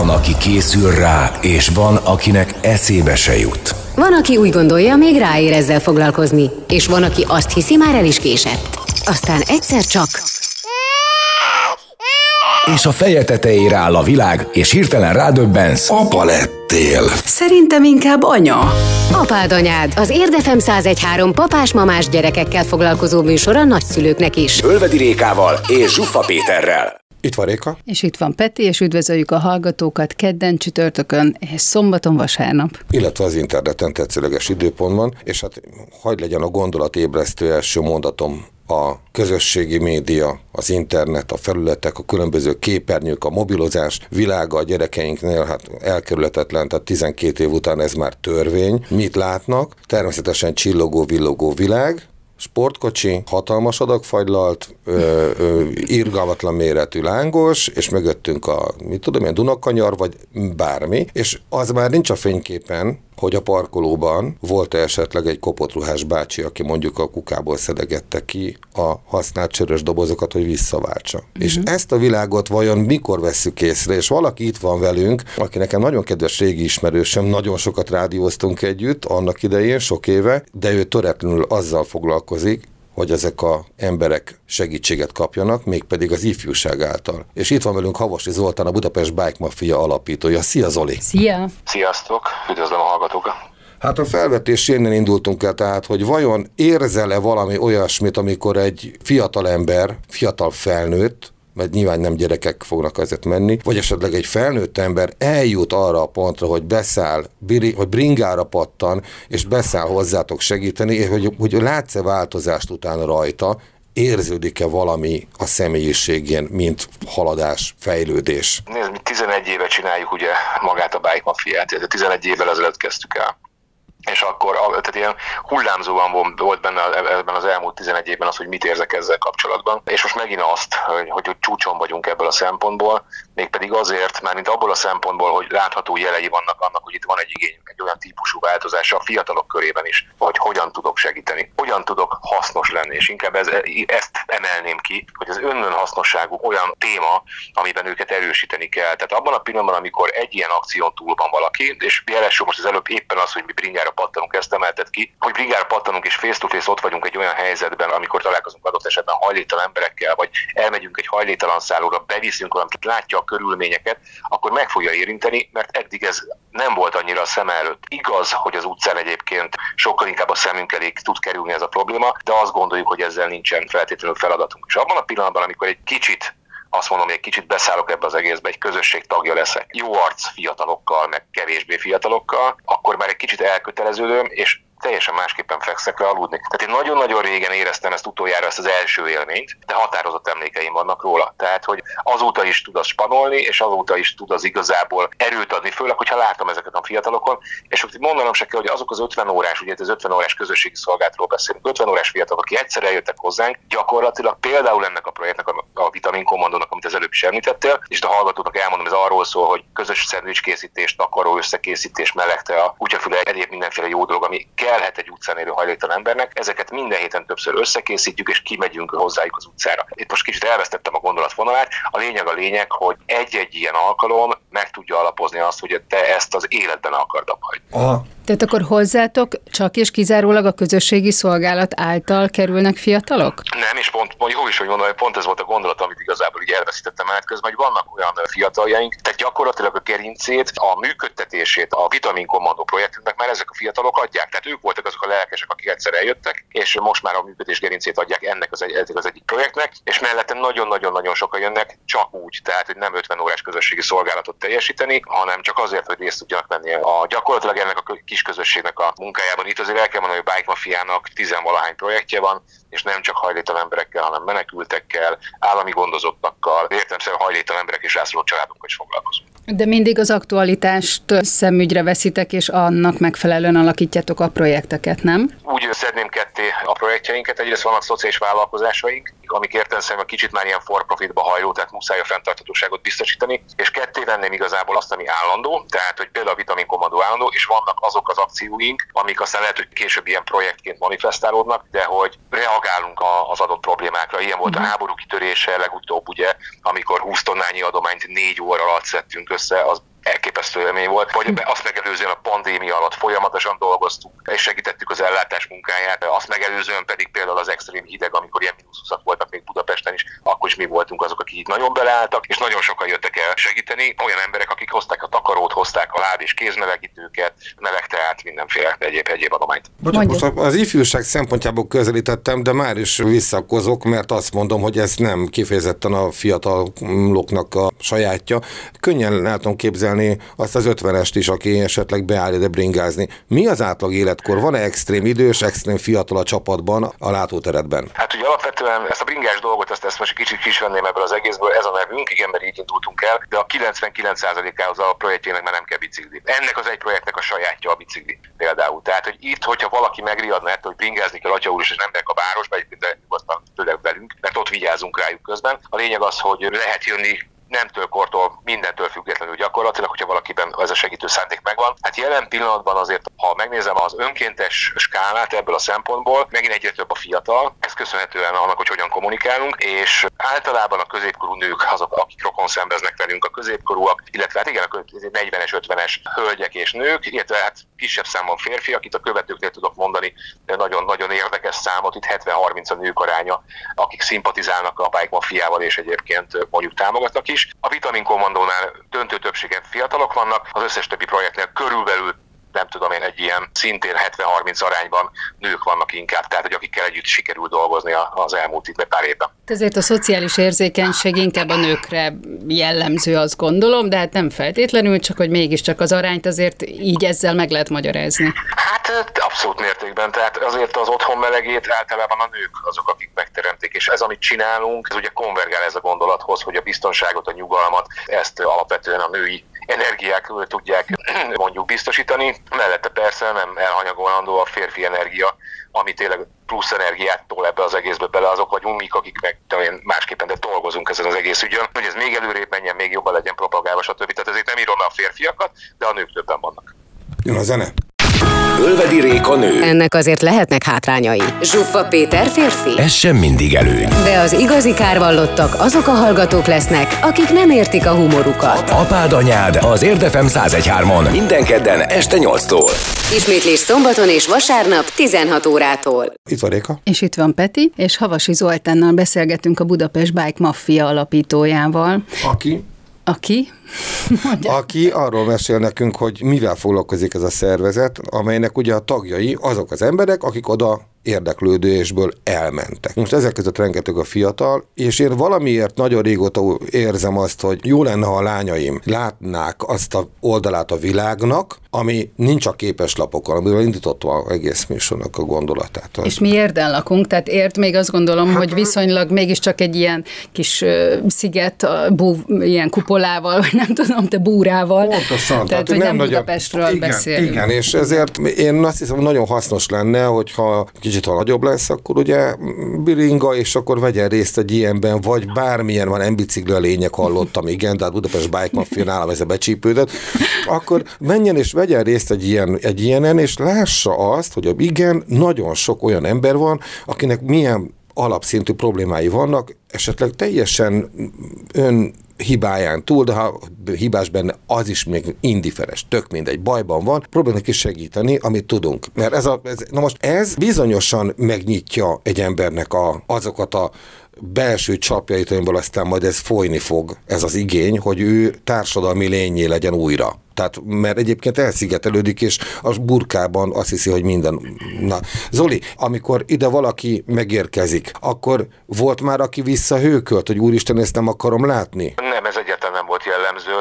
Van, aki készül rá, és van, akinek eszébe se jut. Van, aki úgy gondolja, még ráér ezzel foglalkozni, és van, aki azt hiszi, már el is késett. Aztán egyszer csak... És a feje tetejére áll a világ, és hirtelen rádöbbensz. Apa lettél. Szerintem inkább anya. Apád anyád, az Érdefem 1013 papás-mamás gyerekekkel foglalkozó műsor a nagyszülőknek is. Ölvedi Rékával és Zsuffa Péterrel. Itt van Réka. És itt van Peti, és üdvözöljük a hallgatókat kedden, csütörtökön és szombaton, vasárnap. Illetve az interneten tetszőleges időpontban, és hát hagyd legyen a gondolatébresztő első mondatom a közösségi média, az internet, a felületek, a különböző képernyők, a mobilozás világa a gyerekeinknél hát elkerülhetetlen, tehát 12 év után ez már törvény. Mit látnak? Természetesen csillogó, villogó világ, sportkocsi, hatalmas adagfagylalt, ö, ö, irgalmatlan méretű lángos, és mögöttünk a, mit tudom én, Dunakanyar, vagy bármi, és az már nincs a fényképen, hogy a parkolóban volt-e esetleg egy kopott ruhás bácsi, aki mondjuk a kukából szedegette ki a használt csörös dobozokat, hogy visszaváltsa. Uh-huh. És ezt a világot vajon mikor vesszük észre, és valaki itt van velünk, aki nekem nagyon kedves régi ismerősöm, nagyon sokat rádióztunk együtt annak idején, sok éve, de ő töretlenül azzal foglalkozik, hogy ezek a emberek segítséget kapjanak, mégpedig az ifjúság által. És itt van velünk Havasi Zoltán, a Budapest Bike Mafia alapítója. Szia Zoli! Szia! Sziasztok! Üdvözlöm a hallgatókat! Hát a felvetés innen indultunk el, tehát, hogy vajon érzel-e valami olyasmit, amikor egy fiatal ember, fiatal felnőtt, mert nyilván nem gyerekek fognak azért menni, vagy esetleg egy felnőtt ember eljut arra a pontra, hogy beszáll, hogy bringára pattan, és beszáll hozzátok segíteni, hogy, hogy látsz-e változást utána rajta, érződik-e valami a személyiségén, mint haladás, fejlődés? Nézd, mi 11 éve csináljuk ugye magát a Bike Mafiát, 11 évvel ezelőtt kezdtük el és akkor tehát ilyen hullámzóan volt benne ebben az elmúlt 11 évben az, hogy mit érzek ezzel kapcsolatban. És most megint azt, hogy, hogy, csúcson vagyunk ebből a szempontból, mégpedig azért, mert mint abból a szempontból, hogy látható jelei vannak annak, hogy itt van egy igény, egy olyan típusú változás a fiatalok körében is, hogy hogyan tudok segíteni, hogyan tudok hasznos lenni, és inkább ez, ezt emelném ki, hogy az önnön hasznosságú olyan téma, amiben őket erősíteni kell. Tehát abban a pillanatban, amikor egy ilyen akción túl van valaki, és jelesül most az előbb éppen az, hogy mi bringára brigára pattanunk, ezt emeltet ki, hogy brigára pattanunk és face-to-face ott vagyunk egy olyan helyzetben, amikor találkozunk adott esetben hajléktalan emberekkel, vagy elmegyünk egy hajléktalan szállóra, beviszünk valamit, látja a körülményeket, akkor meg fogja érinteni, mert eddig ez nem volt annyira a szem előtt. Igaz, hogy az utcán egyébként sokkal inkább a szemünk elé tud kerülni ez a probléma, de azt gondoljuk, hogy ezzel nincsen feltétlenül feladatunk. És abban a pillanatban, amikor egy kicsit azt mondom, hogy egy kicsit beszállok ebbe az egészbe, egy közösség tagja leszek, jó arc fiatalokkal, meg kevésbé fiatalokkal, akkor már egy kicsit elköteleződöm, és teljesen másképpen fekszek le aludni. Tehát én nagyon-nagyon régen éreztem ezt utoljára, ezt az első élményt, de határozott emlékeim vannak róla. Tehát, hogy azóta is tud az spanolni, és azóta is tud az igazából erőt adni, főleg, hogyha látom ezeket a fiatalokon, és hogy mondanom se kell, hogy azok az 50 órás, ugye az 50 órás közösségi szolgálatról beszélünk, 50 órás fiatalok, akik egyszer eljöttek hozzánk, gyakorlatilag például ennek a projektnek, a, a vitamin kommandónak, amit az előbb is említettél, és a hallgatóknak elmondom, ez arról szól, hogy közös szendvics készítés, takaró összekészítés, melegte a kutyafüle, egyéb mindenféle jó dolog, ami kellhet egy utcán élő hajléktalan embernek. Ezeket minden héten többször összekészítjük, és kimegyünk hozzájuk az utcára. Itt most kicsit elvesztettem a gondolatvonalát. A lényeg a lényeg, hogy egy-egy ilyen alkalom meg tudja alapozni azt, hogy te ezt az életben akard majd. Aha. Tehát akkor hozzátok csak és kizárólag a közösségi szolgálat által kerülnek fiatalok? Nem, és pont, jó is, hogy mondom, hogy pont ez volt a gondolat, amit igazából így elveszítettem át közben, hogy vannak olyan fiataljaink, tehát gyakorlatilag a gerincét, a működtetését, a vitamin kommandó projektünknek már ezek a fiatalok adják. Tehát ők voltak azok a lelkesek, akik egyszer eljöttek, és most már a működés gerincét adják ennek az, egy, az egyik projektnek, és mellette nagyon-nagyon-nagyon sokan jönnek csak úgy, tehát hogy nem 50 órás közösségi szolgálatot teljesíteni, hanem csak azért, hogy részt tudjanak venni a gyakorlatilag ennek a kis közösségnek a munkájában. Itt azért el kell mondani, hogy Bike Mafiának tizenvalahány projektje van, és nem csak hajléktalan emberekkel, hanem menekültekkel, állami gondozottakkal, értelemszerűen hajléktalan emberek és rászoruló családokkal is foglalkozunk. De mindig az aktualitást szemügyre veszitek, és annak megfelelően alakítjátok a projekteket, nem? Úgy szedném ketté a projektjeinket. Egyrészt vannak szociális vállalkozásaink, amik értelemszerűen kicsit már ilyen for profitba hajló, tehát muszáj a fenntarthatóságot biztosítani, és ketté venném igazából azt, ami állandó, tehát hogy például a vitamin kommandó állandó, és vannak azok az akcióink, amik aztán lehet, hogy később ilyen projektként manifestálódnak, de hogy reagálunk az adott problémákra. Ilyen volt a háború kitörése legutóbb, ugye, amikor 20 tonnányi adományt négy óra alatt szedtünk össze, az elképesztő élmény volt, vagy azt megelőzően a pandémia alatt folyamatosan dolgoztunk, és segítettük az ellátás munkáját, azt megelőzően pedig például az extrém hideg, amikor ilyen mínusz voltak még Budapesten is, akkor is mi voltunk azok, akik itt nagyon beleálltak, és nagyon sokan jöttek el segíteni, olyan emberek, akik hozták a takarót, hozták a láb és kézmelegítőket, meleg teát, mindenféle egyéb, egyéb adományt. Most az ifjúság szempontjából közelítettem, de már is visszakozok, mert azt mondom, hogy ez nem kifejezetten a fiataloknak a sajátja. Könnyen el tudom képzelni azt az ötvenest is, aki esetleg beáll ide bringázni. Mi az átlag életkor? Van-e extrém idős, extrém fiatal a csapatban a látóteretben? Hát ugye alapvetően ezt a bringás dolgot, ezt, ezt most kicsit kis venném ebből az egészből, ez a nevünk, igen, mert így indultunk el, de a 99%-ához a projektjének már nem kell bicikli. Ennek az egy projektnek a sajátja a bicikli például. Tehát, hogy itt, hogyha valaki megriadna ettől, hogy bringázni kell atya úr és nem a városba, egyébként nyugodtan tőleg velünk, mert ott vigyázunk rájuk közben. A lényeg az, hogy lehet jönni nemtől, kortól, mindentől függetlenül gyakorlatilag, hogyha valakiben ez a segítő szándék megvan. Hát jelen pillanatban azért, ha megnézem az önkéntes skálát ebből a szempontból, megint egyre több a fiatal, ez köszönhetően annak, hogy hogyan kommunikálunk, és általában a középkorú nők azok, akik rokon szembeznek velünk, a középkorúak, illetve hát igen, a 40-es, 50-es hölgyek és nők, illetve hát kisebb számban férfiak, itt a követőknél tudok mondani nagyon-nagyon érdekes számot, itt 70-30 a nők aránya, akik szimpatizálnak a bike mafiával és egyébként mondjuk támogatnak is is. A Vitamin Kommandónál döntő többségen fiatalok vannak, az összes többi projektnél körülbelül nem tudom én, egy ilyen szintén 70-30 arányban nők vannak inkább, tehát hogy akikkel együtt sikerül dolgozni az elmúlt itt pár évben. Ezért a szociális érzékenység inkább a nőkre jellemző, azt gondolom, de hát nem feltétlenül, csak hogy mégiscsak az arányt azért így ezzel meg lehet magyarázni. Hát abszolút mértékben, tehát azért az otthon melegét általában a nők azok, akik megteremtik, és ez, amit csinálunk, ez ugye konvergál ez a gondolathoz, hogy a biztonságot, a nyugalmat, ezt alapvetően a női energiák tudják mondjuk biztosítani. Mellette persze nem elhanyagolandó a férfi energia, ami tényleg plusz energiát tol ebbe az egészbe bele, azok vagyunk mik, akik meg én másképpen de dolgozunk ezen az egész ügyön, hogy ez még előrébb menjen, még jobban legyen propagálva, stb. Tehát ezért nem írom a férfiakat, de a nők többen vannak. Jön a zene. Ölvedi Réka nő. Ennek azért lehetnek hátrányai. Zsuffa Péter férfi. Ez sem mindig előny. De az igazi kárvallottak azok a hallgatók lesznek, akik nem értik a humorukat. Apád anyád az Érdefem 1013-on. Minden kedden este 8-tól. Ismétlés szombaton és vasárnap 16 órától. Itt van Réka. És itt van Peti, és Havasi Zoltánnal beszélgetünk a Budapest Bike Mafia alapítójával. Aki aki? Aki arról mesél nekünk, hogy mivel foglalkozik ez a szervezet, amelynek ugye a tagjai azok az emberek, akik oda érdeklődésből elmentek. Most ezek között rengeteg a fiatal, és én valamiért nagyon régóta érzem azt, hogy jó lenne, ha a lányaim látnák azt a oldalát a világnak, ami nincs a képeslapokon, amivel indítottam egész műsornak a gondolatát. És mi érden lakunk, tehát ért még azt gondolom, hát, hogy viszonylag mégiscsak egy ilyen kis uh, sziget, bú, ilyen kupolával, nem tudom, te búrával. Pontosan. Tehát, tehát hogy nem Budapestről igen, beszélünk. Igen, és ezért én azt hiszem, nagyon hasznos lenne, hogyha kicsit ha nagyobb lesz, akkor ugye biringa, és akkor vegyen részt egy ilyenben, vagy bármilyen van, nem bicikli a lényeg, hallottam, igen, de hát Budapest Bike Mafia nálam ez a becsípődött, akkor menjen és vegyen részt egy, ilyen, egy ilyenen, és lássa azt, hogy igen, nagyon sok olyan ember van, akinek milyen alapszintű problémái vannak, esetleg teljesen ön hibáján túl, de ha hibás benne, az is még indiferes, tök mindegy, bajban van, próbálnak is segíteni, amit tudunk. Mert ez a, ez, na most ez bizonyosan megnyitja egy embernek a, azokat a belső csapjait, amiből aztán majd ez folyni fog, ez az igény, hogy ő társadalmi lényé legyen újra. Tehát, mert egyébként elszigetelődik, és a burkában azt hiszi, hogy minden... Na, Zoli, amikor ide valaki megérkezik, akkor volt már, aki visszahőkölt, hogy úristen, ezt nem akarom látni? Nem, ez egyáltalán nem volt jellemző.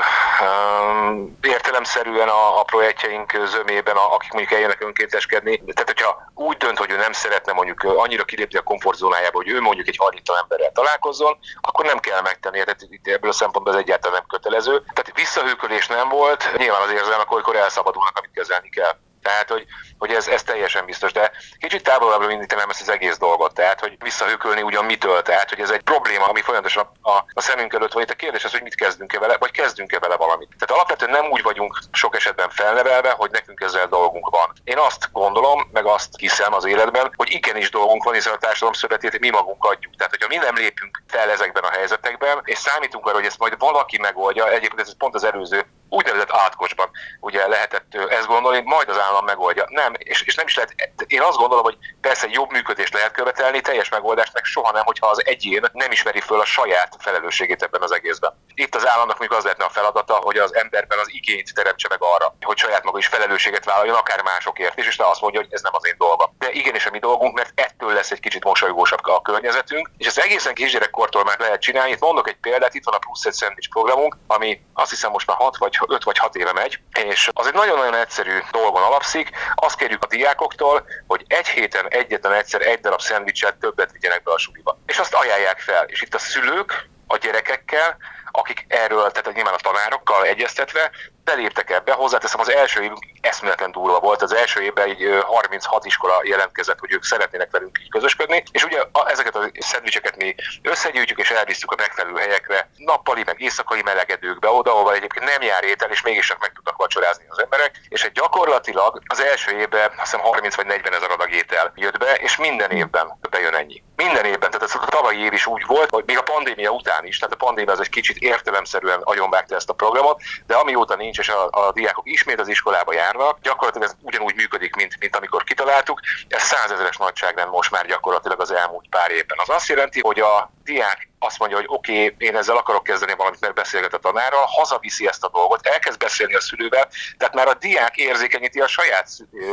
Értelemszerűen a, a projektjeink zömében, a, akik mondjuk eljönnek önkénteskedni, tehát hogyha úgy dönt, hogy nem szeretne mondjuk annyira kilépni a komfortzónájába, hogy ő mondjuk egy hajlítan emberrel találkozzon, akkor nem kell megtenni, tehát ebből a szempontból ez egyáltalán nem kötelező. Tehát visszahőkölés nem volt, nyilván az érzelmek olykor elszabadulnak, amit kezelni kell. Tehát, hogy, hogy ez, ez teljesen biztos, de kicsit távolabbra indítanám ezt az egész dolgot, tehát, hogy visszahőkölni ugyan mitől, tehát, hogy ez egy probléma, ami folyamatosan a, a, szemünk előtt van. Itt a kérdés az, hogy mit kezdünk-e vele, vagy kezdünk-e vele valamit. Tehát alapvetően nem úgy vagyunk sok esetben felnevelve, hogy nekünk ezzel dolgunk van. Én azt gondolom, meg azt hiszem az életben, hogy igenis dolgunk van, hiszen a társadalom szövetét mi magunk adjuk. Tehát, hogyha mi nem lépünk fel ezekben a helyzetekben, és számítunk arra, hogy ezt majd valaki megoldja, egyébként ez pont az előző úgynevezett átkosban ugye lehetett ezt gondolni, majd az állam megoldja. Nem, és, és nem is lehet, én azt gondolom, hogy persze jobb működést lehet követelni, teljes megoldást meg soha nem, hogyha az egyén nem ismeri föl a saját felelősségét ebben az egészben. Itt az államnak mondjuk az lehetne a feladata, hogy az emberben az igényt teremtse meg arra, hogy saját maga is felelősséget vállaljon, akár másokért is, és ne azt mondja, hogy ez nem az én dolgom. De igenis a mi dolgunk, mert ettől lesz egy kicsit mosolygósabb a környezetünk, és ez egészen kisgyerekkortól már lehet csinálni. Itt mondok egy példát, itt van a plusz egy szendvics programunk, ami azt hiszem most már 6 vagy 5 vagy 6 éve megy, és az egy nagyon-nagyon egyszerű dolgon alapszik. Azt kérjük a diákoktól, hogy egy héten egyetlen egyszer egy darab szendvicset többet vigyenek be a suliba. És azt ajánlják fel. És itt a szülők a gyerekekkel, akik erről, tehát nyilván a tanárokkal egyeztetve, beléptek ebbe. Hozzáteszem, az első évünk eszméletlen durva volt. Az első évben egy 36 iskola jelentkezett, hogy ők szeretnének velünk így közösködni, és ugye ezeket a szendvicseket mi összegyűjtjük és elviszük a megfelelő helyekre, nappali, meg éjszakai melegedőkbe, oda, ahol egyébként nem jár étel, és mégis csak meg tudnak vacsorázni az emberek. És egy gyakorlatilag az első évben azt hiszem 30 vagy 40 ezer adag étel jött be, és minden évben bejön ennyi. Minden évben, tehát ez a tavalyi év is úgy volt, hogy még a pandémia után is, tehát a pandémia az egy kicsit értelemszerűen agyonvágta ezt a programot, de amióta nincs és a, a diákok ismét az iskolába járnak, gyakorlatilag ez ugyanúgy működik, mint, mint amikor kitaláltuk. Ez százezeres nagyságrend most már gyakorlatilag az elmúlt pár évben. Az azt jelenti, hogy a diák azt mondja, hogy oké, okay, én ezzel akarok kezdeni valamit, mert beszélget a tanárral, hazaviszi ezt a dolgot, elkezd beszélni a szülővel, tehát már a diák érzékenyíti a saját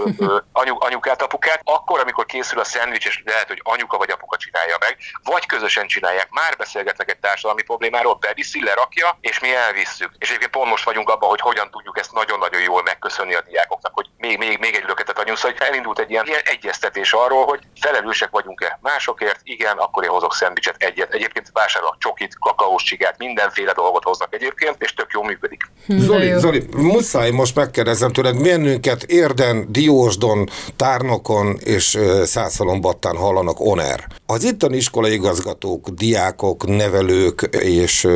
anyu, anyukát, apukát, akkor, amikor készül a szendvics, és lehet, hogy anyuka vagy apuka csinálja meg, vagy közösen csinálják, már beszélgetnek egy társadalmi problémáról, beviszi, lerakja, és mi elvisszük. És egyébként pont most vagyunk abban, hogy hogyan tudjuk ezt nagyon-nagyon jól megköszönni a diákoknak, hogy még, még, még egy löketet adjunk. Szóval elindult egy ilyen, ilyen egyeztetés arról, hogy felelősek vagyunk-e másokért, igen, akkor én hozok szendvicset egyet. Egyébként vásárolok csokit, kakaós csigát, mindenféle dolgot hoznak egyébként, és tök jól működik. Hm, Zoli, Zoli, muszáj most megkérdezem tőled, bennünket Érden, Diósdon, Tárnokon és Szászalombattán hallanak oner. Az itteni iskolai igazgatók, diákok, nevelők és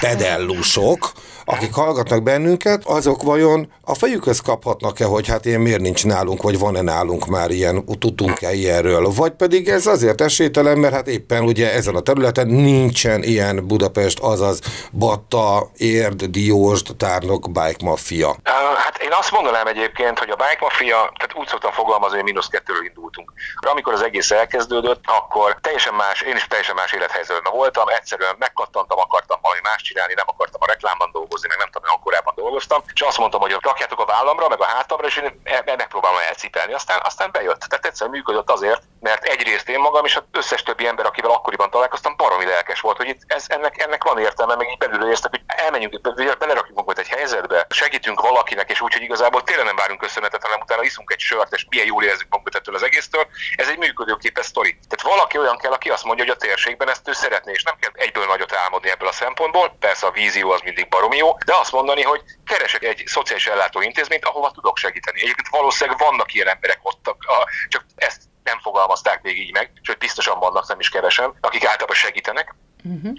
pedellusok, akik hallgatnak bennünket, azok vajon a fejükhöz kaphatnak-e, hogy hát ilyen miért nincs nálunk, vagy van-e nálunk már ilyen, tudtunk-e ilyenről, vagy pedig ez azért esélytelen, mert hát éppen ugye ezen a területen nincsen ilyen Budapest, azaz Batta, Érd, Diósd, Tárnok, Bike Mafia. Hát én azt mondanám egyébként, hogy a Bike Mafia, tehát úgy szoktam fogalmazni, hogy mínusz kettőről indultunk. Amikor az egész elkezdődött, akkor teljesen más, én is teljesen más élethelyzetben voltam, egyszerűen megkattantam, akartam valami más csinálni, nem akartam a reklámban dolgozni, dolgozni, meg nem tudom, hogy korábban dolgoztam, és azt mondtam, hogy rakjátok a vállamra, meg a hátamra, és én e- e- megpróbálom elcipelni. Aztán, aztán bejött. Tehát egyszerűen működött azért, mert egyrészt én magam és az összes többi ember, akivel akkoriban találkoztam, baromi lelkes volt, hogy itt ez, ennek, ennek van értelme, meg így belül éreztek, hogy elmenjünk, belerakjuk magunkat egy helyzetbe, segítünk valakinek, és úgy, hogy igazából tényleg nem várunk köszönetet, hanem utána iszunk egy sört, és milyen jól érezzük magunkat ettől az egésztől. Ez egy működőképes sztori. Tehát valaki olyan kell, aki azt mondja, hogy a térségben ezt ő szeretné, és nem kell egyből nagyot álmodni ebből a szempontból. Persze a vízió az mindig baromi jó, de azt mondani, hogy keresek egy szociális ellátó intézményt, ahova tudok segíteni. Egyébként valószínűleg vannak ilyen emberek ott, csak ezt nem fogalmazták még így meg, sőt biztosan vannak, nem is kevesen, akik általában segítenek uh-huh.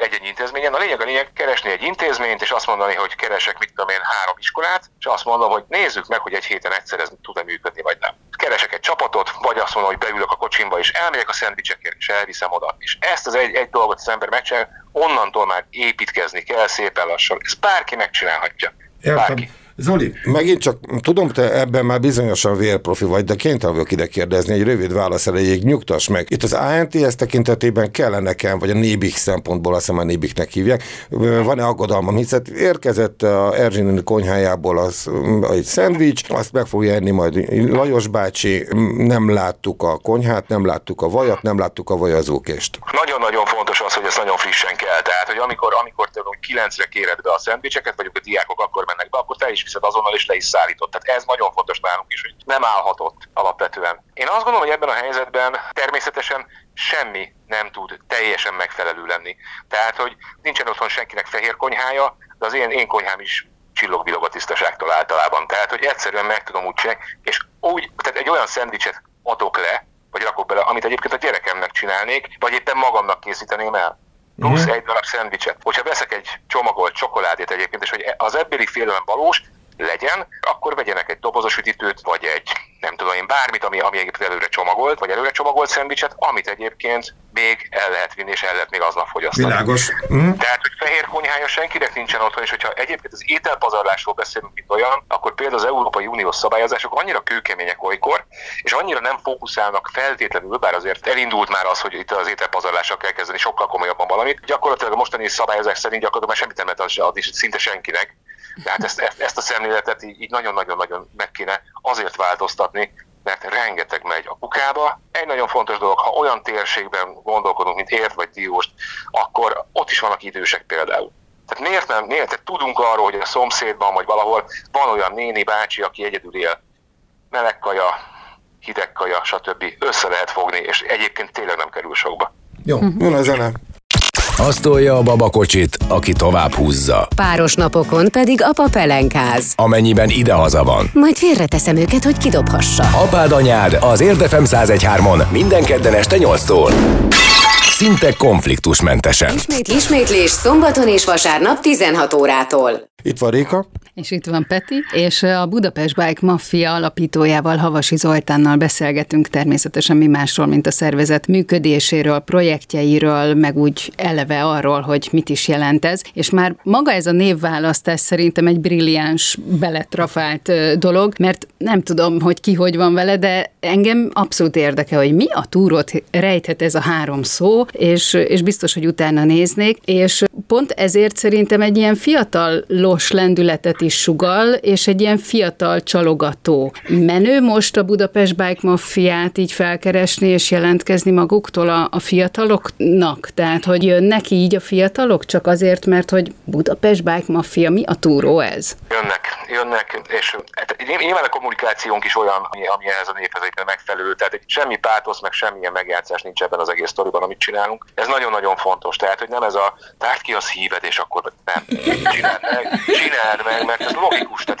egy-egy intézményen. A lényeg a lényeg keresni egy intézményt, és azt mondani, hogy keresek, mit tudom én, három iskolát, és azt mondom, hogy nézzük meg, hogy egy héten egyszer ez tud-e működni, vagy nem. Keresek egy csapatot, vagy azt mondom, hogy beülök a kocsimba, és elmegyek a szendvicsekért, és elviszem oda. És ezt az egy, egy dolgot az ember megcsinál, onnantól már építkezni kell szépen lassan. Ez bárki megcsinálhatja. Értem. Bárki. Zoli, megint csak tudom, te ebben már bizonyosan vérprofi vagy, de kénytelen vagyok ide kérdezni, egy rövid válasz elejéig nyugtass meg. Itt az ANTS tekintetében kellene nekem, vagy a Nébik szempontból, azt hiszem a Nébiknek hívják, van-e aggodalmam, hiszen érkezett a Erzsinin konyhájából az, egy szendvics, azt meg fogja enni majd Lajos bácsi, nem láttuk a konyhát, nem láttuk a vajat, nem láttuk a vajazókést. Nagyon-nagyon fontos az, hogy ez nagyon frissen kell. Tehát, hogy amikor, amikor te kilencre kéred be a szendvicseket, vagy a diákok akkor mennek be, akkor te is viszed azonnal, és le is szállított. Tehát ez nagyon fontos nálunk is, hogy nem állhatott alapvetően. Én azt gondolom, hogy ebben a helyzetben természetesen semmi nem tud teljesen megfelelő lenni. Tehát, hogy nincsen otthon senkinek fehér konyhája, de az én, én konyhám is csillog a tisztaságtól általában. Tehát, hogy egyszerűen meg tudom úgy csinálni, és úgy, tehát egy olyan szendvicset adok le, vagy rakok bele, amit egyébként a gyerekemnek csinálnék, vagy éppen magamnak készíteném el plusz mm. egy darab szendvicset. Hogyha veszek egy csomagolt csokoládét egyébként, és hogy az ebbéli félelem valós, legyen, akkor vegyenek egy dobozos üdítőt, vagy egy nem tudom én bármit, ami, ami egyébként előre csomagolt, vagy előre csomagolt szendvicset, amit egyébként még el lehet vinni, és el lehet még aznap fogyasztani. Világos. Mm. Tehát, hogy fehér konyhája senkinek nincsen otthon, és hogyha egyébként az ételpazarlásról beszélünk, mint olyan, akkor például az Európai Uniós szabályozások annyira kőkemények olykor, és annyira nem fókuszálnak feltétlenül, bár azért elindult már az, hogy itt az ételpazarlással kell kezdeni sokkal komolyabban valamit. Gyakorlatilag a mostani szabályozás szerint gyakorlatilag már semmit nem lehet adni szinte senkinek. Tehát ezt, ezt, ezt a szemléletet így nagyon-nagyon-nagyon meg kéne azért változtatni, mert rengeteg megy a kukába. Egy nagyon fontos dolog, ha olyan térségben gondolkodunk, mint Ért vagy Dióst, akkor ott is vannak idősek például. Tehát miért nem, miért? Tehát tudunk arról, hogy a szomszédban vagy valahol van olyan néni, bácsi, aki egyedül él. Meleg kaja, hideg kaja, stb. Össze lehet fogni, és egyébként tényleg nem kerül sokba. Jó, jön a zene. Azt tolja a babakocsit, aki tovább húzza. Páros napokon pedig apa pelenkáz. Amennyiben idehaza van. Majd félreteszem őket, hogy kidobhassa. Apád anyád az Érdefem 1013-on minden kedden este 8-tól. Szinte konfliktusmentesen. Ismét, ismétlés szombaton és vasárnap 16 órától. Itt van Réka. És itt van Peti, és a Budapest Bike Mafia alapítójával, Havasi Zoltánnal beszélgetünk természetesen mi másról, mint a szervezet működéséről, projektjeiről, meg úgy eleve arról, hogy mit is jelent ez. És már maga ez a névválasztás szerintem egy brilliáns, beletrafált dolog, mert nem tudom, hogy ki hogy van vele, de engem abszolút érdekel, hogy mi a túrót rejthet ez a három szó, és, és biztos, hogy utána néznék, és pont ezért szerintem egy ilyen fiatalos lendületet is sugal, és egy ilyen fiatal csalogató. Menő most a Budapest Bike Mafiát így felkeresni és jelentkezni maguktól a, a fiataloknak? Tehát, hogy jönnek így a fiatalok csak azért, mert hogy Budapest Bike Mafia, mi a túró ez? Jönnek, jönnek, és hát nyilván a kommunikációnk is olyan, ami, ami ehhez a néphez megfelelő, tehát semmi pátosz, meg semmilyen megjátszás nincs ebben az egész sztoriban, amit csinálunk. Ez nagyon-nagyon fontos, tehát, hogy nem ez a tárd ki a szíved, és akkor nem, csináld meg, csináld meg, mert ez logikus. Tehát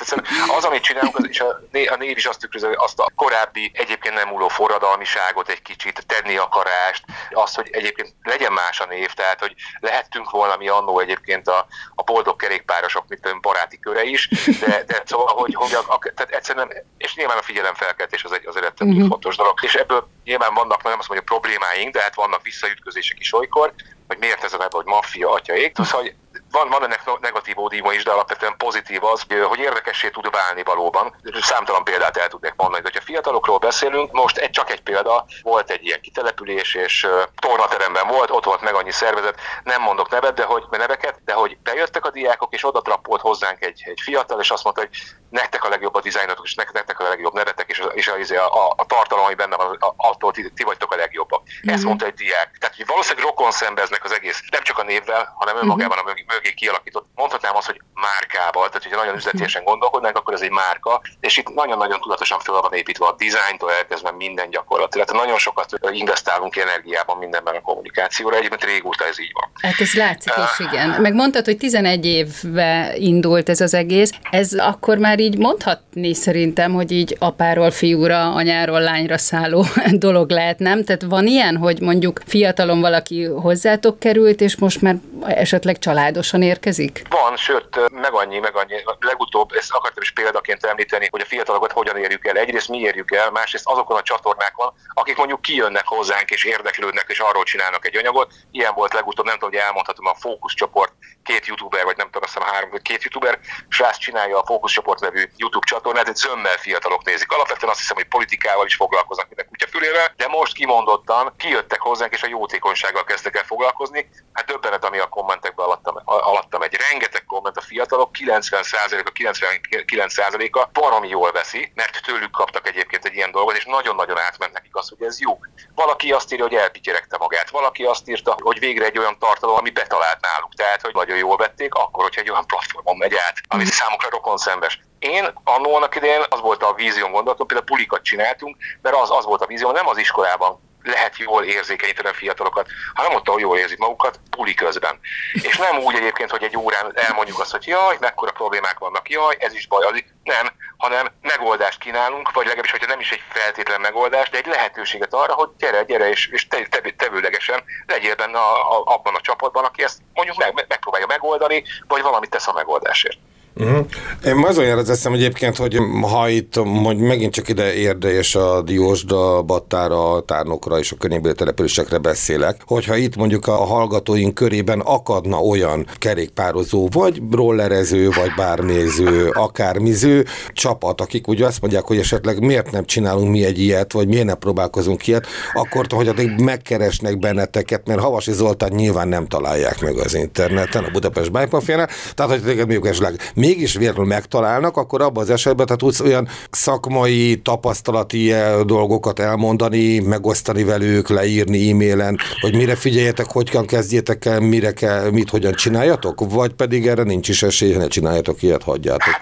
az, amit csinálunk, az, és a, a név is azt tükrözi, azt a korábbi egyébként nem múló forradalmiságot egy kicsit, tenni akarást, azt, hogy egyébként legyen más a név, tehát hogy lehettünk volna mi annó egyébként a, a boldog kerékpárosok, mint ön baráti köre is, de, de szóval, hogy, hogy a, a, tehát egyszerűen, és nyilván a figyelemfelkeltés az egy, az egy uh-huh. fontos dolog. És ebből nyilván vannak, nem azt mondja, problémáink, de hát vannak visszaütközések is olykor, hogy miért ez a neve, hogy maffia atyaik. Szóval, hogy van, van ennek negatív ódíma is, de alapvetően pozitív az, hogy érdekessé tud válni valóban. Számtalan példát el tudnék mondani. De ha fiatalokról beszélünk, most egy, csak egy példa, volt egy ilyen kitelepülés, és uh, tornateremben volt, ott volt meg annyi szervezet, nem mondok nevet, de hogy neveket, de hogy bejöttek a diákok, és oda trappolt hozzánk egy, egy fiatal, és azt mondta, hogy nektek a legjobb a dizájnotok, és nektek a legjobb nevetek, és, és a, izé, a, a, a tartalom, ami benne van, attól ti, ti vagytok a legjobbak. Mm-hmm. Ezt mondta egy diák. Tehát, hogy valószínűleg rokon szembeznek az egész, nem csak a névvel, hanem önmagában a mögé, mögé kialakított. Mondhatnám azt, hogy márkával, tehát hogyha nagyon üzletiesen gondolkodnánk, akkor ez egy márka, és itt nagyon-nagyon tudatosan fel van építve a dizájntól elkezdve minden gyakorlatilag. Tehát nagyon sokat investálunk energiában mindenben a kommunikációra, egyébként régóta ez így van. Hát ez látszik is, igen. Meg mondtad, hogy 11 évve indult ez az egész. Ez akkor már így mondhatni szerintem, hogy így apáról fiúra, anyáról lányra szálló dolog lehet, nem? Tehát van ilyen, hogy mondjuk fiatalon valaki hozzátok került, és most már esetleg családosan érkezik? Van, sőt, meg annyi, meg annyi. Legutóbb ezt akartam is példaként említeni, hogy a fiatalokat hogyan érjük el. Egyrészt mi érjük el, másrészt azokon a csatornákon, akik mondjuk kijönnek hozzánk és érdeklődnek, és arról csinálnak egy anyagot. Ilyen volt legutóbb, nem tudom, hogy elmondhatom, a fókuszcsoport, két youtuber, vagy nem tudom, azt hiszem három, vagy két youtuber, srác csinálja a fókuszcsoport nevű YouTube csatornát, egy zömmel fiatalok nézik. Alapvetően azt hiszem, hogy politikával is foglalkoznak, mint a kutyafülével, de most kimondottan kijöttek hozzánk, és a jótékonysággal kezdtek el foglalkozni. Hát döbbenet, ami a kommentekben alattam, alattam egy rengeteg komment a fiatalok, 90%-a, 99%-a baromi jól veszi, mert tőlük kaptak egyébként egy ilyen dolgot, és nagyon-nagyon átment nekik az, hogy ez jó. Valaki azt írja, hogy elpityeregte magát, valaki azt írta, hogy végre egy olyan tartalom, ami betalált náluk. Tehát, hogy nagyon jól vették, akkor, hogyha egy olyan platformon megy át, ami számukra rokon szembes. Én annó annak idején az volt a vízióm gondolatom, például pulikat csináltunk, mert az, az volt a vízióm, nem az iskolában lehet jól érzékenyíteni a fiatalokat, hanem ott, ahol jól érzik magukat, puli közben. És nem úgy egyébként, hogy egy órán elmondjuk azt, hogy jaj, mekkora problémák vannak, jaj, ez is baj, az nem, hanem megoldást kínálunk, vagy legalábbis, hogyha nem is egy feltétlen megoldás, de egy lehetőséget arra, hogy gyere, gyere, és, és te, te, tevőlegesen legyél benne a, a, abban a csapatban, aki ezt mondjuk meg, megpróbálja megoldani, vagy valamit tesz a megoldásért. Uh-huh. Én azon jár az eszem egyébként, hogy ha itt hogy megint csak ide érde és a Diósda, Battára, Tárnokra és a környékbeli településekre beszélek, hogyha itt mondjuk a hallgatóink körében akadna olyan kerékpározó, vagy rollerező, vagy bárnéző, akármiző csapat, akik ugye azt mondják, hogy esetleg miért nem csinálunk mi egy ilyet, vagy miért nem próbálkozunk ilyet, akkor hogy addig megkeresnek benneteket, mert Havasi Zoltán nyilván nem találják meg az interneten, a Budapest Bike Mafia-nál, tehát hogy téged mondjuk esetleg mégis véletlenül megtalálnak, akkor abban az esetben tehát tudsz olyan szakmai, tapasztalati eh, dolgokat elmondani, megosztani velük, leírni e-mailen, hogy mire figyeljetek, hogyan kezdjétek el, mire kell, mit, hogyan csináljatok, vagy pedig erre nincs is esély, ne csináljatok ilyet, hagyjátok.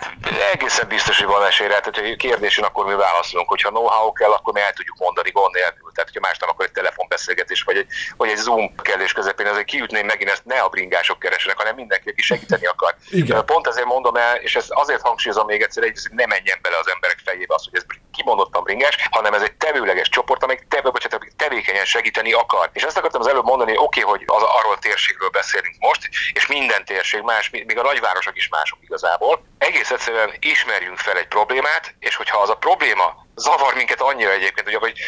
Egészen biztos, hogy van esélyre, tehát hogy kérdésén akkor mi válaszolunk, hogyha know-how kell, akkor mi el tudjuk mondani gond nélkül. Tehát, hogyha más nem, akkor egy telefonbeszélgetés, vagy egy, vagy egy Zoom kérdés közepén, azért kiütném megint ezt ne a bringások keresnek, hanem mindenki, aki segíteni akar. Igen. Pont ezért mondom el, és ezt azért hangsúlyozom még egyszer, hogy ne menjen bele az emberek fejébe az, hogy ez kimondottan bringás, hanem ez egy tevőleges csoport, amelyik tevő, bocsánat, tevékenyen segíteni akar. És ezt akartam az előbb mondani, oké, okay, hogy az, arról térségről beszélünk most, és minden térség más, még a nagyvárosok is mások igazából. Egész egyszerűen ismerjünk fel egy problémát, és hogyha az a probléma zavar minket annyira egyébként, hogy,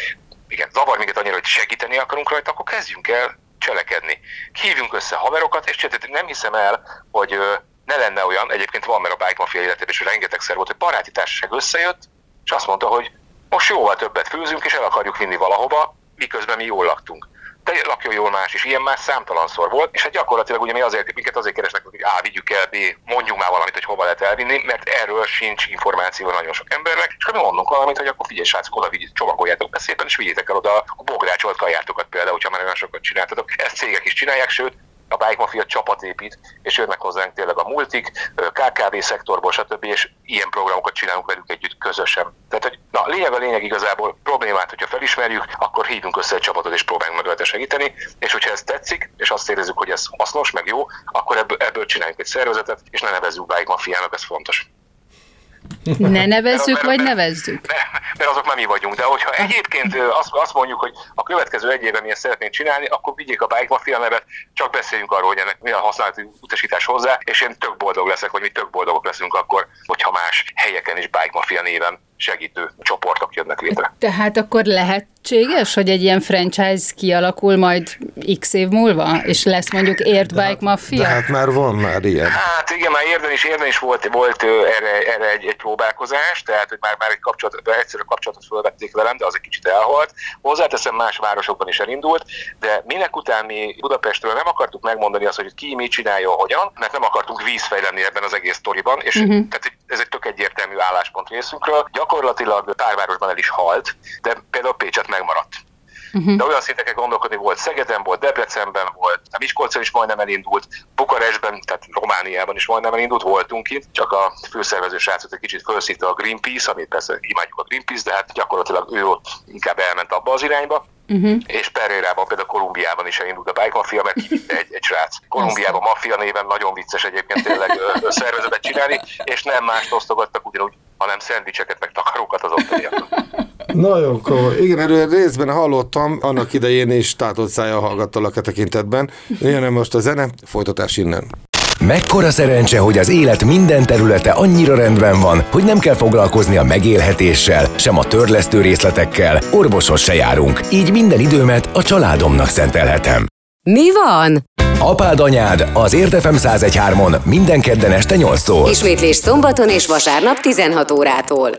igen, zavar minket annyira, hogy segíteni akarunk rajta, akkor kezdjünk el cselekedni. Hívjunk össze haverokat, és nem hiszem el, hogy ne lenne olyan, egyébként van, mert a Bike Mafia életében is rengetegszer volt, hogy baráti társaság összejött, és azt mondta, hogy most jóval többet főzünk, és el akarjuk vinni valahova, miközben mi jól laktunk. Te lakjon jól más is, ilyen más számtalanszor volt, és hát gyakorlatilag ugye mi azért, minket azért keresnek, hogy A vigyük el, B mondjuk már valamit, hogy hova lehet elvinni, mert erről sincs információ nagyon sok embernek, és akkor mi mondunk valamit, hogy akkor figyelj srácok, oda vigyük, csomagoljátok be szépen, és vigyétek el oda a bográcsolt kajátokat például, hogyha már olyan sokat csináltatok. Ezt cégek is csinálják, sőt, a Bike Mafia csapat épít, és jönnek hozzánk tényleg a multik, KKV szektorból, stb. és ilyen programokat csinálunk velük együtt közösen. Tehát, hogy na, lényeg a lényeg igazából problémát, hogyha felismerjük, akkor hívjunk össze egy csapatot és próbáljunk meg rajta segíteni, és hogyha ez tetszik, és azt érezzük, hogy ez hasznos, meg jó, akkor ebből, ebből csináljunk egy szervezetet, és ne nevezzük Bike Mafiának, ez fontos. Ne nevezzük, mert, vagy mert, nevezzük? Mert, mert azok nem mi vagyunk, de hogyha egyébként azt, azt mondjuk, hogy a következő egy évben milyen szeretnénk csinálni, akkor vigyék a Bike Mafia nevet, csak beszéljünk arról, hogy ennek mi a használati utasítás hozzá, és én tök boldog leszek, vagy mi tök boldogok leszünk akkor, hogyha más helyeken is Bike Mafia néven segítő csoportok jönnek létre. Tehát akkor lehetséges, hogy egy ilyen franchise kialakul majd x év múlva, és lesz mondjuk Ért Bike hát- Mafia? De hát már van már ilyen. Hát igen, már érden is, érden is volt, volt erre, erre egy, egy próbálkozás, tehát hogy már, már egy kapcsolatot, egyszerű kapcsolatot felvették velem, de az egy kicsit elhalt. Hozzáteszem, más városokban is elindult, de minek után mi Budapestről nem akartuk megmondani azt, hogy ki mit csinálja, hogyan, mert nem akartunk vízfejleni ebben az egész sztoriban, és uh-huh. tehát ez egy tök egyértelmű álláspont részünkről gyakorlatilag párvárosban el is halt, de például Pécset megmaradt. Uh-huh. De olyan szinteken gondolkodni volt Szegeden, volt Debrecenben, volt, a Miskolcon is majdnem elindult, Bukarestben, tehát Romániában is majdnem elindult, voltunk itt, csak a főszervező srácot egy kicsit felszívta a Greenpeace, amit persze imádjuk a Greenpeace, de hát gyakorlatilag ő ott inkább elment abba az irányba. Uh-huh. És Pereirában, például Kolumbiában is elindult a Bike Mafia, mert kivitte egy, egy srác. Kolumbiában Mafia néven nagyon vicces egyébként tényleg szervezetet csinálni, és nem mást osztogattak ugyanúgy, hanem szendvicseket, meg takarókat az ottaniaknak. Nagyon komoly. Igen, erről részben hallottam, annak idején is tátott szája hallgattalak a tekintetben. Jön most a zene, folytatás innen. Mekkora szerencse, hogy az élet minden területe annyira rendben van, hogy nem kell foglalkozni a megélhetéssel, sem a törlesztő részletekkel, orvoshoz se járunk, így minden időmet a családomnak szentelhetem. Mi van? Apád anyád az Értefem 1013-on minden kedden este 8-tól. Ismétlés szombaton és vasárnap 16 órától.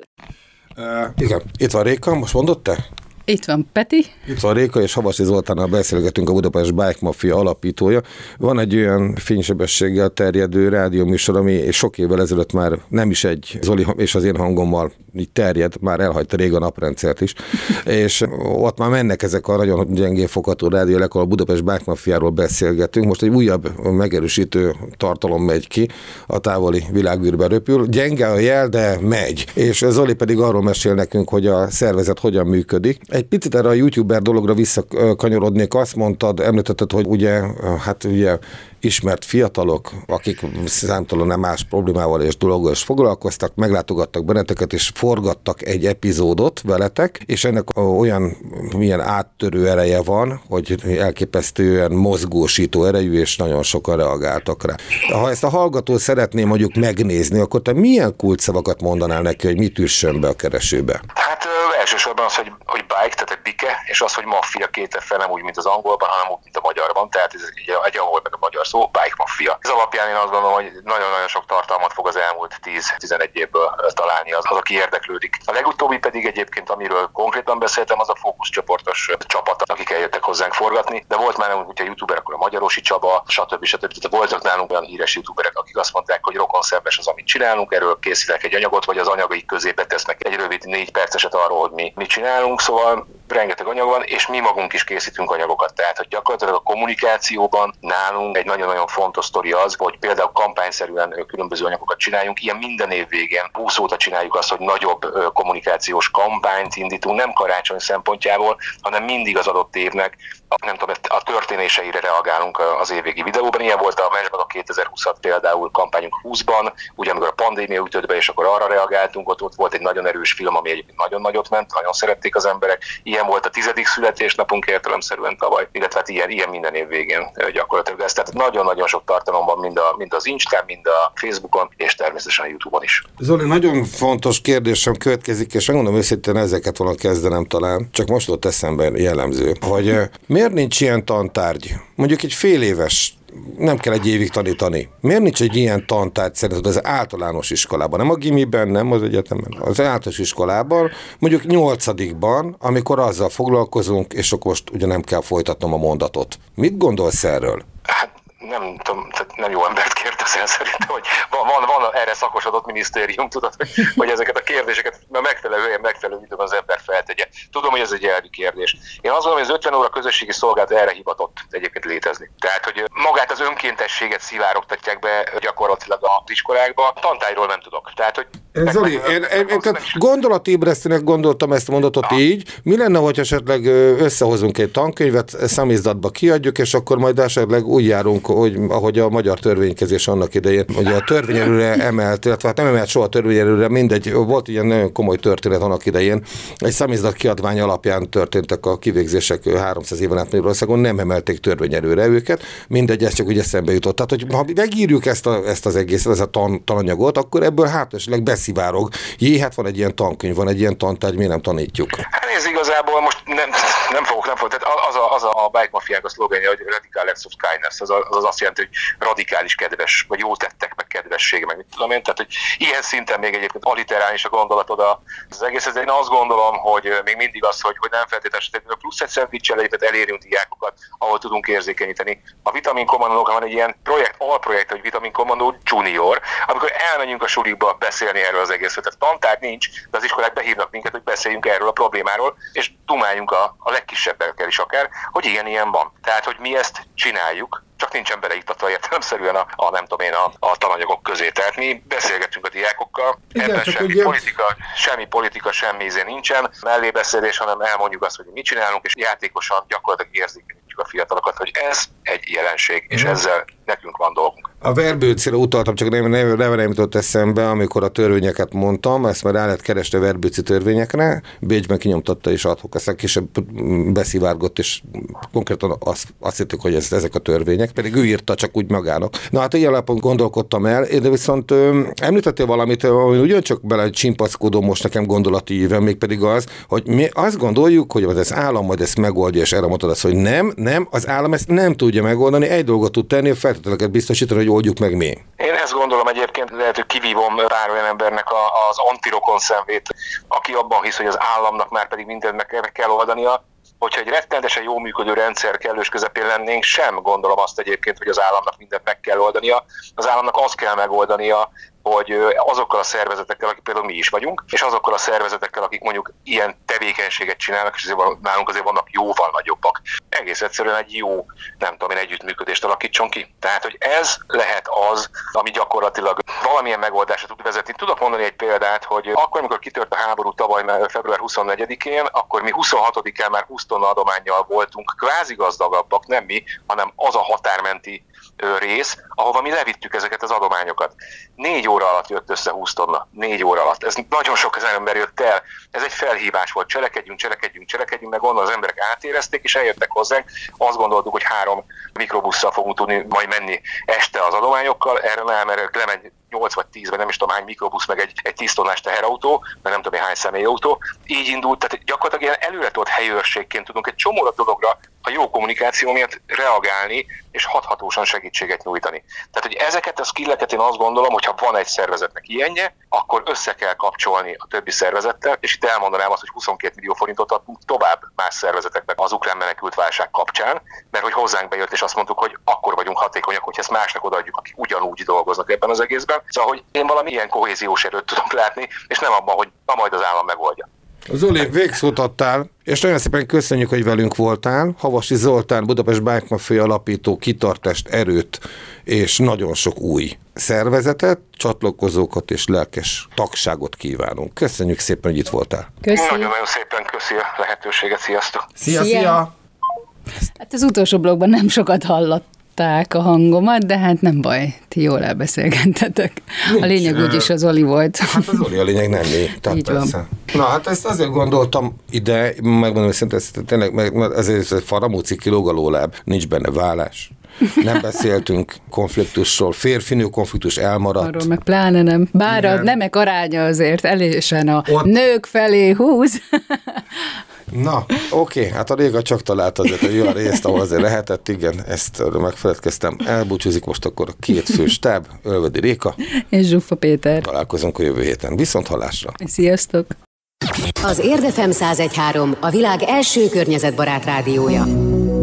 Uh, igen, itt van Réka, most mondott te? Itt van Peti. Itt van Réka, és Havasi Zoltánnal beszélgetünk a Budapest Bike Mafia alapítója. Van egy olyan fénysebességgel terjedő rádióműsor, ami sok évvel ezelőtt már nem is egy Zoli és az én hangommal így terjed, már elhagyta rég a naprendszert is, és ott már mennek ezek a nagyon gyengén fogható rádiók, ahol a Budapest Bike Mafiáról beszélgetünk. Most egy újabb megerősítő tartalom megy ki, a távoli világűrbe röpül. Gyenge a jel, de megy. És Zoli pedig arról mesél nekünk, hogy a szervezet hogyan működik egy picit erre a youtuber dologra visszakanyarodnék, azt mondtad, említetted, hogy ugye, hát ugye ismert fiatalok, akik számtalan más problémával és dologgal is foglalkoztak, meglátogattak benneteket, és forgattak egy epizódot veletek, és ennek olyan milyen áttörő ereje van, hogy elképesztően mozgósító erejű, és nagyon sokan reagáltak rá. Ha ezt a hallgató szeretné mondjuk megnézni, akkor te milyen kulcsszavakat mondanál neki, hogy mit üssön be a keresőbe? Hát elsősorban az, hogy, hogy bike, tehát egy bike, és az, hogy maffia két fel, nem úgy, mint az angolban, hanem úgy, mint a magyarban, tehát ez egy, egy angol meg a magyar szó, bike maffia. Ez alapján én azt gondolom, hogy nagyon-nagyon sok tartalmat fog az elmúlt 10-11 évből találni az, az, aki érdeklődik. A legutóbbi pedig egyébként, amiről konkrétan beszéltem, az a fókuszcsoportos csapat, akik eljöttek hozzánk forgatni, de volt már hogyha youtuber, akkor a Magyarosi Csaba, stb. stb. Tehát voltak nálunk olyan híres youtuberek, akik azt mondták, hogy rokon szemes az, amit csinálunk, erről készítek egy anyagot, vagy az anyagaik közé betesznek egy rövid négy perceset arról, hogy mi mit csinálunk, szóval rengeteg anyag van, és mi magunk is készítünk anyagokat. Tehát, hogy gyakorlatilag a kommunikációban nálunk egy nagyon-nagyon fontos sztori az, hogy például kampányszerűen különböző anyagokat csináljunk. Ilyen minden év végén 20 óta csináljuk azt, hogy nagyobb kommunikációs kampányt indítunk, nem karácsony szempontjából, hanem mindig az adott évnek nem tudom, a történéseire reagálunk az évvégi videóban. Ilyen volt a Mensbag a 2020 például kampányunk 20-ban, ugye amikor a pandémia ütött be, és akkor arra reagáltunk, ott, ott volt egy nagyon erős film, ami egyébként nagyon nagyot ment, nagyon szerették az emberek. Ilyen volt a tizedik születésnapunk értelemszerűen tavaly, illetve hát ilyen, ilyen minden év végén gyakorlatilag ez. Tehát nagyon-nagyon sok tartalom van mind, a, mind az Instán, mind a Facebookon, és természetesen a Youtube-on is. Zoli, nagyon fontos kérdésem következik, és megmondom őszintén, ezeket volna kezdenem talán, csak most ott eszembe jellemző, hogy miért nincs ilyen tantárgy? Mondjuk egy fél éves nem kell egy évig tanítani. Miért nincs egy ilyen tantárgy szerinted az általános iskolában? Nem a gimiben, nem az egyetemen, az általános iskolában, mondjuk nyolcadikban, amikor azzal foglalkozunk, és akkor most ugye nem kell folytatnom a mondatot. Mit gondolsz erről? Hát nem tudom, tehát nem jó embert kérdezel szerintem, hogy van, van, van erre szakosodott minisztérium, tudod, hogy, hogy ezeket a kérdéseket a megfelelő helyen, megfelelő időben az ember feltegye. Tudom, hogy ez egy elvi kérdés. Én azt gondolom, hogy az 50 óra közösségi szolgálat erre hivatott egyébként létezni. Tehát, hogy magát az önkéntességet szivárogtatják be gyakorlatilag az iskolákba, a tantályról nem tudok. Tehát, hogy Zoli, én, én, én, én gondolatébresztőnek gondoltam ezt mondatot ah. így. Mi lenne, hogy esetleg összehozunk egy tankönyvet, számizdatba kiadjuk, és akkor majd esetleg úgy járunk, hogy ahogy a magyar törvénykezés annak idején, hogy a törvényelőre emelt, illetve hát nem emelt soha törvényelőre, mindegy, volt ilyen nagyon komoly történet annak idején. Egy számizdat kiadvány alapján történtek a kivégzések 300 éven át Magyarországon, nem emelték törvényelőre őket, mindegy, ez csak úgy eszembe jutott. Tehát, hogy ha megírjuk ezt, a, ezt az egészet, ez a tan, tananyagot, akkor ebből hát esetleg beszivárog. Jé, hát van egy ilyen tankönyv, van egy ilyen tantárgy, miért nem tanítjuk? Hát ez igazából most nem, nem fogok, nem fogok. Tehát az a, az a bike mafiák a szlogenje, hogy radical acts of kindness, az, az azt jelenti, hogy radikális kedves, vagy jó tettek, meg kedvesség, meg mit tudom én. Tehát, hogy ilyen szinten még egyébként aliterális a gondolatod az egész. Ez én azt gondolom, hogy még mindig az, hogy, hogy nem feltétlenül plusz egy szendvicsel elérünk diákokat, ahol tudunk érzékenyíteni. A Vitamin Commandónak van egy ilyen projekt, alprojekt, hogy Vitamin Commando Junior, amikor elmegyünk a sulikba beszélni erről az egészről. Tehát tantár nincs, de az iskolák behívnak minket, hogy beszéljünk erről a problémáról, és dumáljunk a, a legkisebbekkel is akár, hogy igen, ilyen van. Tehát, hogy mi ezt csináljuk, csak nincsen beleiktatva értelemszerűen a, a nem tudom én, a, a tananyagok közé. Tehát mi beszélgetünk a diákokkal, Igen, ebben semmi ugye... politika, semmi politika, semmi ízé nincsen, mellébeszélés, hanem elmondjuk azt, hogy mit csinálunk, és játékosan gyakorlatilag érzékenyítjük a fiatalokat, hogy ez egy jelenség, és ezzel nekünk van dolgunk. A verbőcére utaltam, csak nem, nem, nem, nem jutott eszembe, amikor a törvényeket mondtam, ezt már rá lehet keresni a verbőci törvényekre, Bécsben kinyomtatta és adhok, aztán később beszivárgott, és konkrétan azt, azt hittük, hogy ez, ezek a törvények, pedig ő írta csak úgy magának. Na hát ilyen alapon gondolkodtam el, de viszont ö, említettél valamit, ami ugyancsak bele csimpaszkodom most nekem gondolati éven, mégpedig az, hogy mi azt gondoljuk, hogy az állam majd ezt megoldja, és erre mondtad azt, hogy nem, nem, az állam ezt nem tudja megoldani, egy dolgot tud tenni, feltételeket biztosítani, hogy oldjuk meg mi. Én ezt gondolom egyébként, lehet, hogy kivívom pár olyan embernek a, az antirokon szemvét, aki abban hisz, hogy az államnak már pedig mindent meg kell oldania, hogyha egy rettenetesen jó működő rendszer kellős közepén lennénk, sem gondolom azt egyébként, hogy az államnak mindent meg kell oldania. Az államnak azt kell megoldania, hogy azokkal a szervezetekkel, akik például mi is vagyunk, és azokkal a szervezetekkel, akik mondjuk ilyen tevékenységet csinálnak, és azért nálunk azért vannak jóval nagyobbak, egész egyszerűen egy jó, nem tudom én, együttműködést alakítson ki. Tehát, hogy ez lehet az, ami gyakorlatilag valamilyen megoldásra tud vezetni. Tudok mondani egy példát, hogy akkor, amikor kitört a háború tavaly február 24-én, akkor mi 26-án már 20 tonna adományjal voltunk, kvázi gazdagabbak, nem mi, hanem az a határmenti rész, ahova mi levittük ezeket az adományokat. Négy óra alatt jött össze 20 tonna. Négy óra alatt. Ez nagyon sok az ember jött el. Ez egy felhívás volt. Cselekedjünk, cselekedjünk, cselekedjünk, meg onnan az emberek átérezték, és eljöttek hozzánk. Azt gondoltuk, hogy három mikrobusszal fogunk tudni majd menni este az adományokkal. Erre nem, erre lemegy 8 vagy 10, vagy nem is tudom hány mikrobusz, meg egy, egy 10 tonnás teherautó, meg nem tudom hány személyautó. Így indult, tehát gyakorlatilag ilyen előre tudott helyőrségként tudunk egy csomó dologra a jó kommunikáció miatt reagálni, és hathatósan segítséget nyújtani. Tehát, hogy ezeket a skilleket én azt gondolom, hogy ha van egy szervezetnek ilyenje, akkor össze kell kapcsolni a többi szervezettel, és itt elmondanám azt, hogy 22 millió forintot adtunk tovább más szervezeteknek az ukrán menekült válság kapcsán, mert hogy hozzánk bejött, és azt mondtuk, hogy akkor vagyunk hatékonyak, hogy ezt másnak odaadjuk, akik ugyanúgy dolgoznak ebben az egészben. Szóval, hogy én valami ilyen kohéziós erőt tudok látni, és nem abban, hogy na majd az állam megoldja. Zoli, végszót adtál, és nagyon szépen köszönjük, hogy velünk voltál. Havasi Zoltán, Budapest Bike Mafia alapító, kitartást, erőt, és nagyon sok új szervezetet, csatlakozókat és lelkes tagságot kívánunk. Köszönjük szépen, hogy itt voltál. Köszönjük. Nagyon-nagyon szépen köszi a lehetőséget, sziasztok! Szia, szia! szia. Hát az utolsó blogban nem sokat hallott hallották a hangomat, de hát nem baj, ti jól elbeszélgettetek. Nincs, a lényeg úgyis az Oli volt. Hát az Oli a lényeg nem mi. Tehát Így persze. van. Na hát ezt azért gondoltam ide, megmondom, hogy ez tényleg, mert ezért ez faramúci kilóg a nincs benne vállás. Nem beszéltünk konfliktusról, férfinő konfliktus elmaradt. Arról meg pláne nem. Bár Igen. a nemek aránya azért elésen a Ott... nők felé húz. Na, oké, okay, hát a Réga csak talált azért egy olyan részt, ahol azért lehetett, igen, ezt megfeledkeztem. Elbúcsúzik most akkor a két fő stáb, Ölvedi Réka. És Zsuffa Péter. Találkozunk a jövő héten. Viszont hallásra. Sziasztok! Az Érdefem 1013 a világ első környezetbarát rádiója.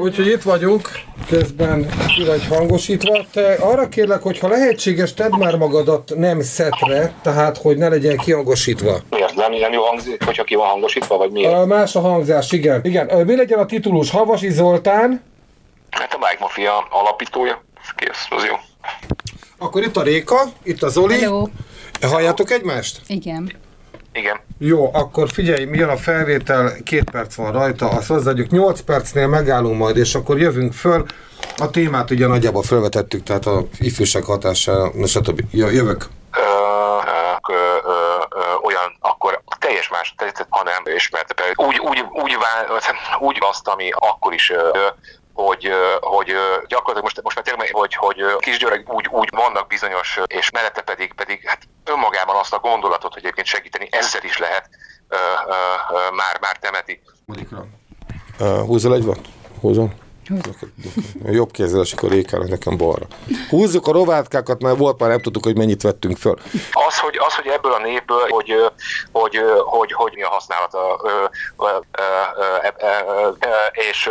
Úgyhogy itt vagyunk, közben vagy hangosítva. Te arra kérlek, hogy ha lehetséges, tedd már magadat nem szetre, tehát hogy ne legyen kihangosítva. Miért? Nem, nem jó hangzik, hogyha ki van hangosítva, vagy miért? A, más a hangzás, igen. igen. Mi legyen a titulus? Havasi Zoltán? Hát a Bike Mafia alapítója. Kész, az jó. Akkor itt a Réka, itt a Zoli. Hello. Halljátok egymást? Igen. Igen. Jó, akkor figyelj, mi jön a felvétel, két perc van rajta, azt hozzáadjuk, 8 percnél megállunk majd, és akkor jövünk föl. A témát ugye nagyjából felvetettük, tehát a ifjúság hatására, stb. Jövök. Ö, ö, olyan, akkor teljes más, hanem, és mert úgy, úgy, úgy, úgy azt, ami akkor is hogy, hogy gyakorlatilag most, most már tényleg, hogy, hogy kisgyöreg úgy, úgy vannak bizonyos, és mellette pedig, pedig hát önmagában azt a gondolatot, hogy egyébként segíteni ezzel is lehet, ö, ö, ö, már, már temeti. Húzzal egy van? Húzom. Jobb kézzel esik a rékának, nekem balra. Húzzuk a rovátkákat, mert volt már nem tudtuk, hogy mennyit vettünk föl. Az, hogy, az, hogy ebből a népből, hogy, hogy, hogy, hogy mi a használata, és